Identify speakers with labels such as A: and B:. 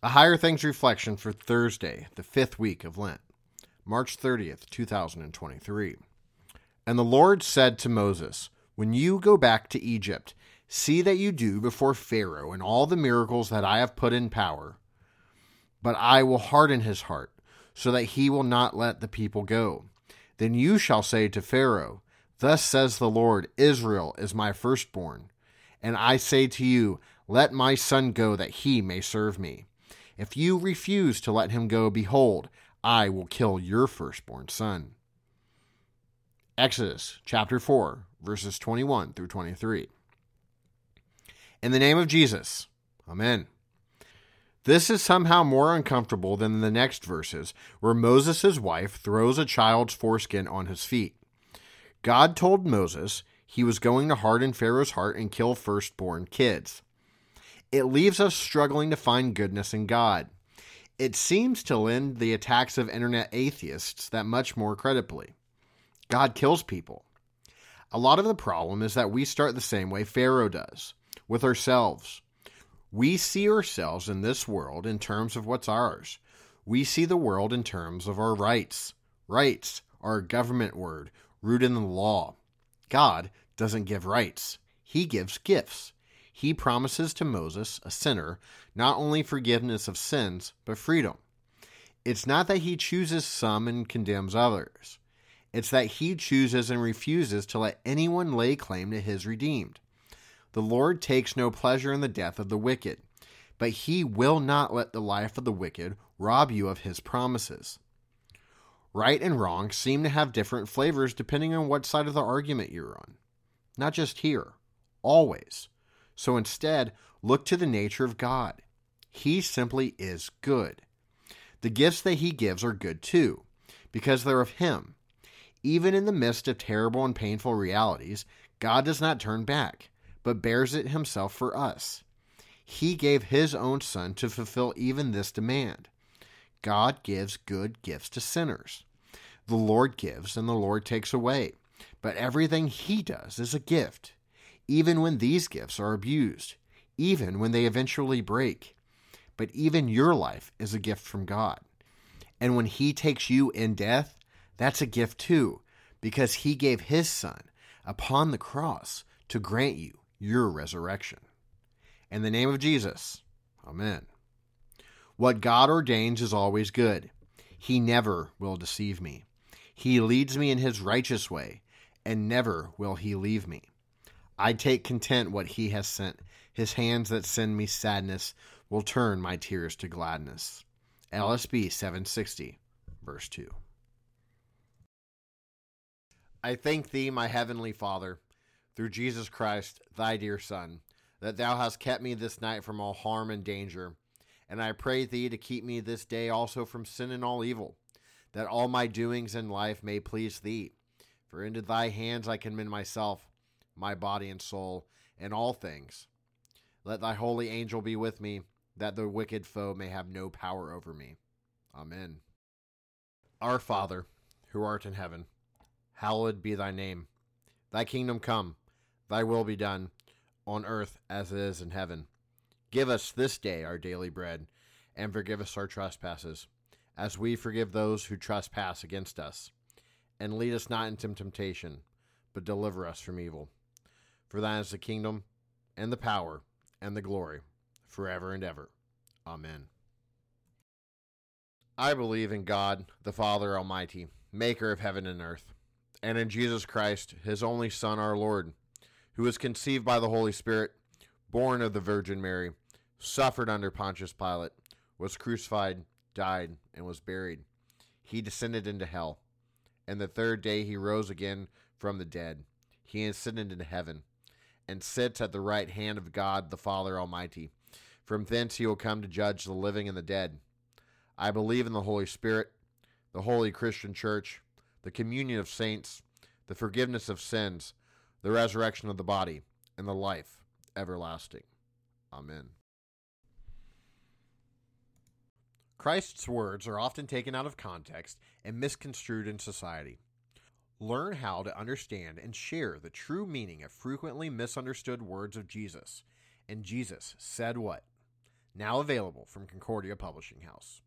A: A Higher Things Reflection for Thursday, the fifth week of Lent, March 30th, 2023. And the Lord said to Moses, When you go back to Egypt, see that you do before Pharaoh and all the miracles that I have put in power. But I will harden his heart, so that he will not let the people go. Then you shall say to Pharaoh, Thus says the Lord, Israel is my firstborn. And I say to you, Let my son go, that he may serve me. If you refuse to let him go, behold, I will kill your firstborn son. Exodus chapter 4, verses 21 through 23. In the name of Jesus, Amen. This is somehow more uncomfortable than the next verses, where Moses' wife throws a child's foreskin on his feet. God told Moses he was going to harden Pharaoh's heart and kill firstborn kids it leaves us struggling to find goodness in God. It seems to lend the attacks of internet atheists that much more credibly. God kills people. A lot of the problem is that we start the same way Pharaoh does, with ourselves. We see ourselves in this world in terms of what's ours. We see the world in terms of our rights. Rights are a government word rooted in the law. God doesn't give rights, He gives gifts he promises to Moses, a sinner, not only forgiveness of sins, but freedom. It's not that he chooses some and condemns others. It's that he chooses and refuses to let anyone lay claim to his redeemed. The Lord takes no pleasure in the death of the wicked, but he will not let the life of the wicked rob you of his promises. Right and wrong seem to have different flavors depending on what side of the argument you're on. Not just here, always. So instead, look to the nature of God. He simply is good. The gifts that He gives are good too, because they're of Him. Even in the midst of terrible and painful realities, God does not turn back, but bears it Himself for us. He gave His own Son to fulfill even this demand. God gives good gifts to sinners. The Lord gives and the Lord takes away, but everything He does is a gift even when these gifts are abused, even when they eventually break. But even your life is a gift from God. And when He takes you in death, that's a gift too, because He gave His Son upon the cross to grant you your resurrection. In the name of Jesus, Amen. What God ordains is always good. He never will deceive me. He leads me in His righteous way, and never will He leave me. I take content what he has sent. His hands that send me sadness will turn my tears to gladness. LSB 760, verse 2. I thank thee, my heavenly Father, through Jesus Christ, thy dear Son, that thou hast kept me this night from all harm and danger. And I pray thee to keep me this day also from sin and all evil, that all my doings in life may please thee. For into thy hands I commend myself my body and soul, and all things. Let thy holy angel be with me, that the wicked foe may have no power over me. Amen. Our Father, who art in heaven, hallowed be thy name. Thy kingdom come, thy will be done, on earth as it is in heaven. Give us this day our daily bread, and forgive us our trespasses, as we forgive those who trespass against us. And lead us not into temptation, but deliver us from evil. For thine is the kingdom, and the power, and the glory, forever and ever. Amen. I believe in God, the Father Almighty, maker of heaven and earth, and in Jesus Christ, his only Son, our Lord, who was conceived by the Holy Spirit, born of the Virgin Mary, suffered under Pontius Pilate, was crucified, died, and was buried. He descended into hell, and the third day he rose again from the dead. He ascended into heaven and sits at the right hand of God the Father Almighty. From thence he will come to judge the living and the dead. I believe in the Holy Spirit, the holy Christian church, the communion of saints, the forgiveness of sins, the resurrection of the body, and the life everlasting. Amen. Christ's words are often taken out of context and misconstrued in society. Learn how to understand and share the true meaning of frequently misunderstood words of Jesus. And Jesus said what? now available from Concordia Publishing House.